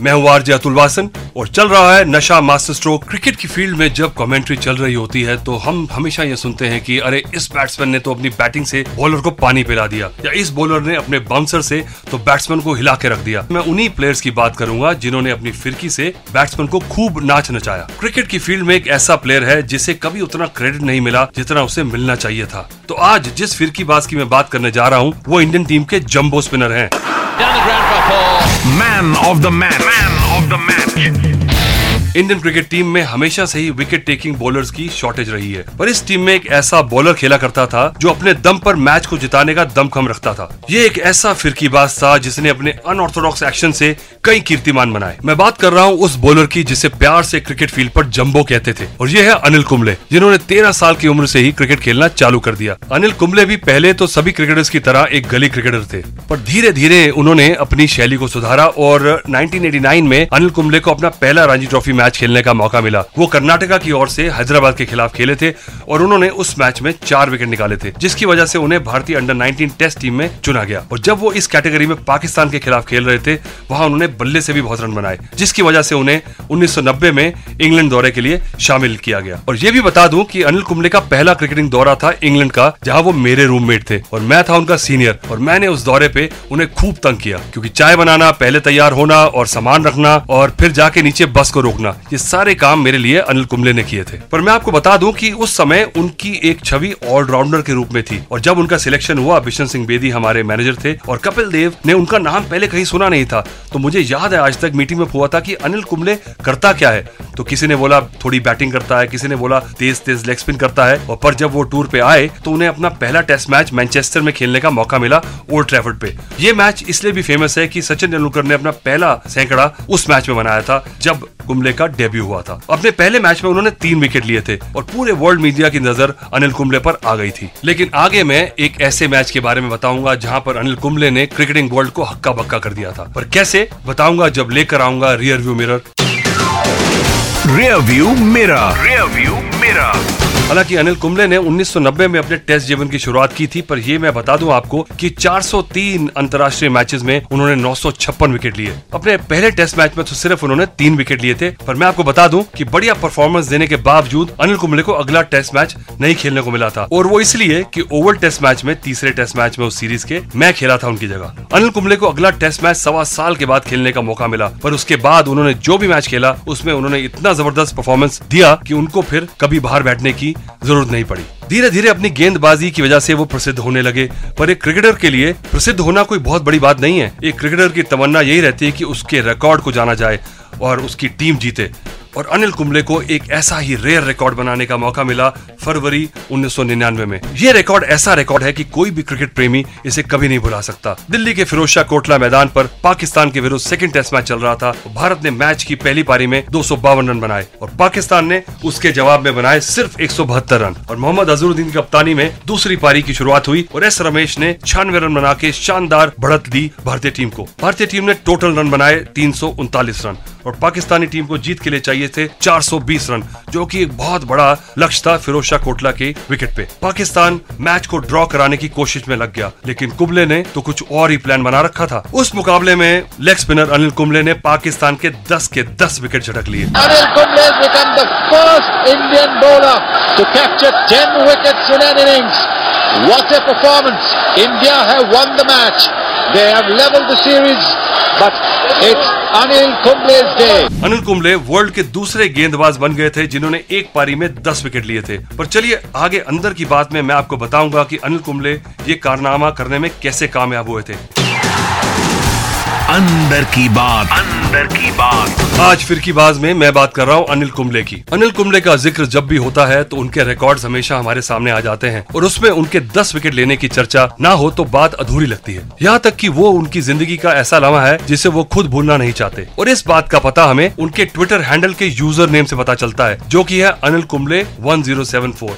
मैं हूँ आरजे अतुल वासन और चल रहा है नशा मास्टर स्ट्रोक क्रिकेट की फ़ील्ड में जब कमेंट्री चल रही होती है तो हम हमेशा ये सुनते हैं कि अरे इस बैट्समैन ने तो अपनी बैटिंग से बॉलर को पानी पिला दिया या इस बॉलर ने अपने बाउंसर से तो बैट्समैन को हिला के रख दिया। मैं उन्हीं प्लेयर्स की बात करूँगा जिन्होंने अपनी फिरकी से बैट्समैन को खूब नाच नचाया। क्रिकेट की फ़ील्ड में एक ऐसा प्लेयर है जिसे कभी उतना क्रेडिट नहीं मिला जितना उसे मिलना चाहिए था। तो आज जिस फिरकी बाज की मैं बात करने जा रहा हूँ वो इंडियन टीम के जम्बो स्पिनर हैं। Man of the man of the match Indian cricket team में हमेशा से ही विकेट टेकिंग बॉलर्स की शॉर्टेज रही है। पर इस टीम में एक ऐसा बॉलर खेला करता था, जो अपने दम पर मैच को जिताने का दमखम रखता था। ये एक ऐसा फिरकीबाज था, जिसने अपने अनऑर्थोडॉक्स एक्शन से कई कीर्तिमान बनाए। मैं बात कर रहा हूँ उस बॉलर की, जिसे प्यार से क्रिकेट फ़ील्ड पर जंबो कहते थे। और ये है अनिल कुंबले, जिन्होंने तेरह साल की उम्र से ही क्रिकेट खेलना चालू कर दिया। अनिल कुंबले भी पहले तो सभी क्रिकेटर्स की तरह एक गली क्रिकेटर थे। पर धीरे धीरे उन्होंने अपनी शैली को सुधारा और 1989 में अनिल कुंबले को अपना पहला रणजी ट्रॉफी मैच खेलने का मौका मिला। वो कर्नाटका की ओर से हैदराबाद के खिलाफ खेले थे और उन्होंने उस मैच में चार विकेट निकाले थे, जिसकी वजह से उन्हें भारतीय अंडर 19 टेस्ट टीम में चुना गया। और जब वो इस कैटेगरी में पाकिस्तान के खिलाफ खेल रहे थे, वहाँ उन्होंने बल्ले से भी बहुत रन बनाए, जिसकी वजह से उन्हें 1990 में इंग्लैंड दौरे के लिए शामिल किया गया। और ये भी बता दूँ कि अनिल कुंबले का पहला क्रिकेटिंग दौरा था इंग्लैंड का, जहाँ वो मेरे रूममेट थे और मैं था उनका सीनियर और मैंने उस दौरे पे उन्हें खूब तंग किया, क्योंकि चाय बनाना, पहले तैयार होना और सामान रखना और फिर जाके नीचे बस को रोकना। ये सारे काम मेरे लिए अनिल कुंबले ने किए थे। पर मैं आपको बता दूँ कि उस समय उनकी एक छवि ऑलराउंडर के रूप में थी। और जब उनका सिलेक्शन हुआ, बिशन सिंह बेदी हमारे मैनेजर थे और कपिल देव ने उनका नाम पहले कहीं सुना नहीं था तो मुझे याद है आज तक मीटिंग में हुआ था कि अनिल कुंबले करता क्या है। तो किसी ने बोला, थोड़ी बैटिंग करता है। किसी ने बोला, तेज तेज लेग स्पिन करता है। और पर जब वो टूर पे आए तो उन्हें अपना पहला टेस्ट मैच मैनचेस्टर में खेलने का मौका मिला ओल्ड ट्रैफर्ड पे। ये मैच इसलिए भी फ़ेमस है कि सचिन तेंदुलकर ने अपना पहला सैकड़ा उस मैच में बनाया था, जब कुंबले का डेब्यू हुआ था। अपने पहले मैच में उन्होंने तीन विकेट लिए थे और पूरे वर्ल्ड मीडिया की नज़र अनिल कुंबले पर आ गई थी। लेकिन आगे मैं एक ऐसे मैच के बारे में बताऊँगा जहाँ पर अनिल कुंबले ने क्रिकेटिंग वर्ल्ड को हक्का बक्का कर दिया था। पर कैसे? बताऊँगा जब लेकर आऊँगा rear view mirror rear view mirror rear view मेरा हालाँकि अनिल कुंबले ने 1990 में अपने टेस्ट जीवन की शुरुआत की थी, पर ये मैं बता दूँ आपको कि 403 अंतर्राष्ट्रीय मैचेस में उन्होंने नौ सौ छप्पन विकेट लिए। अपने पहले टेस्ट मैच में तो सिर्फ़ उन्होंने तीन विकेट लिए थे, पर मैं आपको बता दूँ कि बढ़िया परफॉर्मेंस देने के बावजूद अनिल कुंबले को अगला टेस्ट मैच नहीं खेलने को मिला था, और वो इसलिए की ओवल टेस्ट मैच में, तीसरे टेस्ट मैच में उस सीरीज़ के मैं खेला था उनकी जगह। अनिल कुंबले को अगला टेस्ट मैच सवा साल के बाद खेलने का मौका मिला, पर उसके बाद उन्होंने जो भी मैच खेला, उसमें उन्होंने इतना ज़बरदस्त परफॉर्मेंस दिया कि उनको फिर कभी बाहर बैठने की ज़रूरत नहीं पड़ी धीरे धीरे अपनी गेंदबाजी की वजह से वो प्रसिद्ध होने लगे। पर एक क्रिकेटर के लिए प्रसिद्ध होना कोई बहुत बड़ी बात नहीं है। एक क्रिकेटर की तमन्ना यही रहती है कि उसके रिकॉर्ड को जाना जाए और उसकी टीम जीते। और अनिल कुंबले को एक ऐसा ही रेयर रिकॉर्ड बनाने का मौका मिला फरवरी 1999 में। यह रिकॉर्ड ऐसा रिकॉर्ड है कि कोई भी क्रिकेट प्रेमी इसे कभी नहीं भुला सकता। दिल्ली के फिरोज शाह कोटला मैदान पर पाकिस्तान के विरुद्ध सेकंड टेस्ट मैच चल रहा था। भारत ने मैच की पहली पारी में दो सौ बावन रन बनाए और पाकिस्तान ने उसके जवाब में बनाए सिर्फ़ एक सौ बहत्तर रन। और मोहम्मद अजहरुद्दीन की कप्तानी में दूसरी पारी की शुरुआत हुई और एस रमेश ने छियानवे रन बना के शानदार बढ़त दी भारतीय टीम को। भारतीय टीम ने टोटल रन बनाए तीन सौ उनतालीस रन और पाकिस्तानी टीम को जीत के लिए चाहिए थे 420 रन, जो कि एक बहुत बड़ा लक्ष्य था फिरोज शाह कोटला के विकेट पे। पाकिस्तान मैच को ड्रॉ कराने की कोशिश में लग गया, लेकिन कुंबले ने तो कुछ और ही प्लान बना रखा था। उस मुकाबले में लेग स्पिनर अनिल कुंबले ने पाकिस्तान के 10 के 10 विकेट झटक लिए। become the first Indian bowler to capture 10 wickets in an innings. What a performance! India have won the match. They have leveled the series, but it's Anil Kumble's day. Anil Kumble world के दूसरे गेंदबाज बन गए थे जिन्होंने एक पारी में 10 विकेट लिए थे पर चलिए आगे अंदर की बात में मैं आपको बताऊँगा कि अनिल कुंबले ये कारनामा करने में कैसे कामयाब हुए थे अंदर की बात। अंदर की बात। आज फिरकीबाज में मैं बात कर रहा हूँ अनिल कुंबले की। अनिल कुंबले का ज़िक्र जब भी होता है तो उनके रिकॉर्ड्स हमेशा हमारे सामने आ जाते हैं और उसमें उनके 10 विकेट लेने की चर्चा ना हो तो बात अधूरी लगती है। यहाँ तक कि वो उनकी ज़िंदगी का ऐसा लम्हा है जिसे वो खुद भूलना नहीं चाहते। और इस बात का पता हमें उनके ट्विटर हैंडल के यूज़र नेम से पता चलता है जो की है अनिल कुंबले वन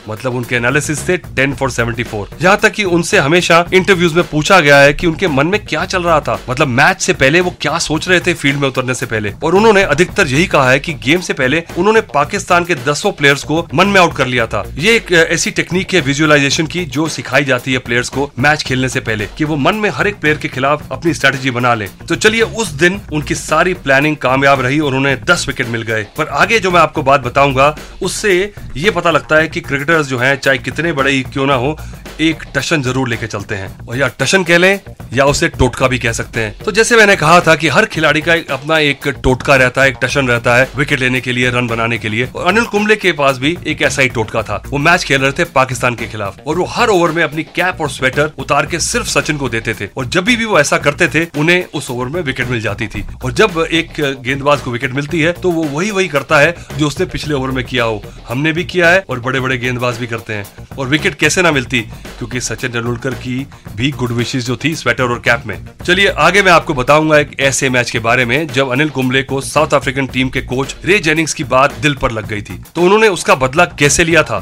मतलब उनके एनालिसिस से टेन फोर सेवेंटी फोर यहाँ तक की उनसे हमेशा इंटरव्यूज़ में पूछा गया है की उनके मन में क्या चल रहा था मतलब मैच से पहले वो क्या सोच रहे थे फ़ील्ड में उतरने से पहले? और उन्होंने अधिकतर यही कहा है कि गेम से पहले उन्होंने पाकिस्तान के दसों प्लेयर्स को मन में आउट कर लिया था। ये एक ऐसी टेक्निक है विजुअलाइजेशन की जो सिखाई जाती है प्लेयर्स को मैच खेलने से पहले कि वो मन में हर एक प्लेयर के खिलाफ अपनी स्ट्रेटेजी बना ले। तो चलिए उस दिन उनकी सारी प्लानिंग कामयाब रही और उन्हें दस विकेट मिल गए। पर आगे जो मैं आपको बात बताऊँगा, उससे ये पता लगता है कि क्रिकेटर्स जो हैं, चाहे कितने बड़े ही क्यों ना हो, एक टशन ज़रूर लेके चलते हैं। और या टशन कह लें या उसे टोटका भी कह सकते हैं। तो जैसे मैंने कहा था कि हर खिलाड़ी का एक अपना एक टोटका रहता है, एक टशन रहता है विकेट लेने के लिए रन बनाने के लिए। और अनिल कुंबले के पास भी एक ऐसा ही टोटका था। वो मैच खेल रहे थे पाकिस्तान के खिलाफ। और वो हर ओवर में अपनी कैप और स्वेटर उतार के सिर्फ़ सचिन को देते थे। और जब भी वो ऐसा करते थे, उन्हें उस ओवर में विकेट मिल जाती थी। और जब एक गेंदबाज को विकेट मिलती है तो वो वही वही करता है जो उसने पिछले ओवर में किया हो। हमने भी किया है और बड़े बड़े गेंदबाज भी करते हैं। और विकेट कैसे ना मिलती, क्योंकि सचिन तेंदुलकर की भी गुड विशेष जो थी स्वेटर और कैप में। चलिए, आगे मैं आपको बताऊँगा एक ऐसे मैच के बारे में जब अनिल कुंबले को साउथ अफ्रीकन टीम के कोच रे जेनिंग्स की बात दिल पर लग गई थी। तो उन्होंने उसका बदला कैसे लिया था.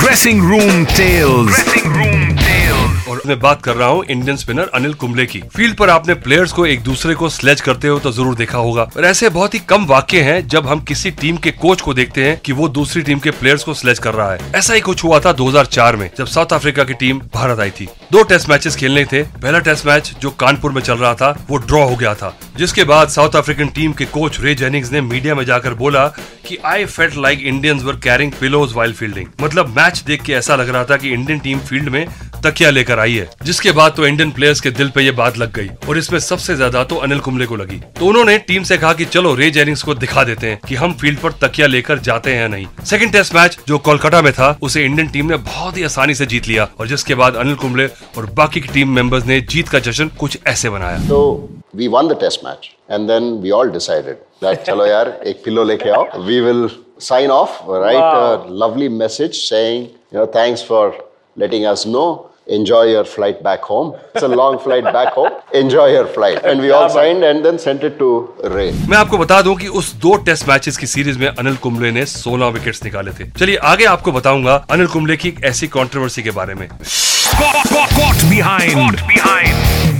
Dressing room tales dressing room और मैं बात कर रहा हूँ इंडियन स्पिनर अनिल कुंबले की। फ़ील्ड पर आपने प्लेयर्स को एक दूसरे को स्लेज करते हो तो ज़रूर देखा होगा। और ऐसे बहुत ही कम वाक्य हैं जब हम किसी टीम के कोच को देखते हैं कि वो दूसरी टीम के प्लेयर्स को स्लेज कर रहा है। ऐसा ही कुछ हुआ था 2004 में, जब साउथ अफ्रीका की टीम भारत आई थी। दो टेस्ट मैचेस खेलने थे। पहला टेस्ट मैच जो कानपुर में चल रहा था, वो ड्रॉ हो गया था। जिसके बाद साउथ अफ्रीकन टीम के कोच रे जेनिंग्स ने मीडिया में जाकर बोला कि I felt like Indians were carrying pillows while fielding मतलब मैच देख के ऐसा लग रहा था कि इंडियन टीम फ़ील्ड में तकिया लेकर आई है जिसके बाद तो इंडियन प्लेयर्स के दिल पे ये बात लग गई और इसमें सबसे ज़्यादा तो अनिल कुंबले को लगी। तो उन्होंने टीम से कहा कि चलो रे जेनिंग्स को दिखा देते हैं कि हम फ़ील्ड पर तकिया लेकर जाते हैं या नहीं। सेकंड टेस्ट मैच जो कोलकाता में था उसे इंडियन टीम ने बहुत ही आसानी से जीत लिया और जिसके बाद अनिल कुंबले और बाकी की टीम मेंबर्स ने जीत का जश्न कुछ ऐसे बनाया तो we won the test match, and then we all decided that चलो यार एक पिलो लेके आओ. We will sign off, write a lovely message saying, you know, thanks for letting us know. Enjoy your flight back home. It's a long flight back home. Enjoy your flight. And we all signed and then sent it to Ray. मैं आपको बता दूँ कि उस दो test matches की series में अनिल कुंबले ने 16 विकेट्स निकाले थे चलिए आगे आपको बताऊँगा अनिल कुंबले की एक ऐसी कंट्रोवर्सी के बारे में caught behind Caught behind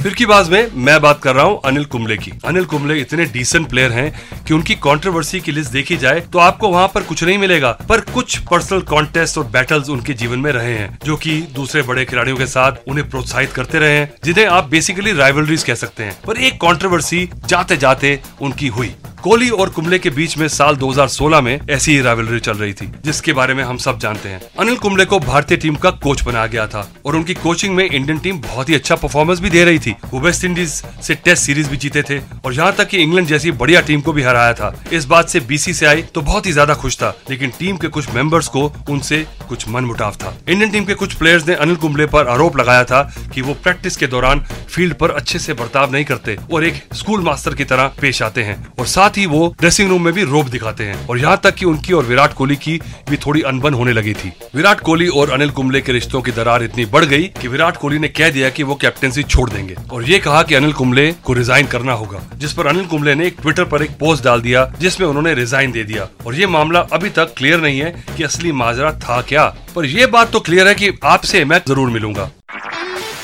फिरकीबाज में मैं बात कर रहा हूँ अनिल कुंबले की। अनिल कुंबले इतने डिसेंट प्लेयर हैं कि उनकी कंट्रोवर्सी की लिस्ट देखी जाए तो आपको वहाँ पर कुछ नहीं मिलेगा, पर कुछ पर्सनल कॉन्टेस्ट और बैटल्स उनके जीवन में रहे हैं, जो की दूसरे बड़े खिलाड़ियों के साथ उन्हें प्रोत्साहित करते रहे हैं, जिन्हें आप बेसिकली राइवलरीज कह सकते हैं। पर एक कंट्रोवर्सी जाते जाते उनकी हुई। कोहली और कुंबले के बीच में साल 2016 में ऐसी ही राइवलरी चल रही थी, जिसके बारे में हम सब जानते हैं। अनिल कुंबले को भारतीय टीम का कोच बनाया गया था और उनकी कोचिंग में इंडियन टीम बहुत ही अच्छा परफॉर्मेंस भी दे रही थी। वो वेस्ट इंडीज से टेस्ट सीरीज़ भी जीते थे और यहाँ तक की इंग्लैंड जैसी बढ़िया टीम को भी हराया था। इस बात से बीसीसीआई तो बहुत ही ज़्यादा खुश था, लेकिन टीम के कुछ मेंबर्स को उनसे कुछ मन मुटाव था। इंडियन टीम के कुछ प्लेयर्स ने अनिल कुंबले पर आरोप लगाया था कि वो प्रैक्टिस के दौरान फ़ील्ड पर अच्छे से बर्ताव नहीं करते और एक स्कूल मास्टर की तरह पेश आते हैं और साथ ही वो ड्रेसिंग रूम में भी रोप दिखाते हैं और यहाँ तक की उनकी और विराट कोहली की भी थोड़ी अनबन होने लगी थी। विराट कोहली और अनिल कुंबले के रिश्तों की दरार इतनी बढ़ गई की विराट कोहली ने कह दिया की वो कैप्टेंसी छोड़ देंगे। और ये कहा की अनिल कुंबले को रिजाइन करना होगा, जिस पर अनिल कुंबले ने एक ट्विटर पर एक पोस्ट डाल दिया, जिसमें उन्होंने रिजाइन दे दिया। और ये मामला अभी तक क्लियर नहीं है कि असली माजरा था क्या पर ये बात तो क्लियर है कि आपसे मैं ज़रूर मिलूँगा।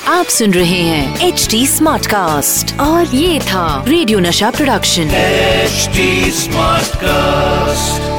आप सुन रहे हैं एच डी स्मार्ट कास्ट और ये था रेडियो नशा प्रोडक्शन एच स्मार्ट Smartcast.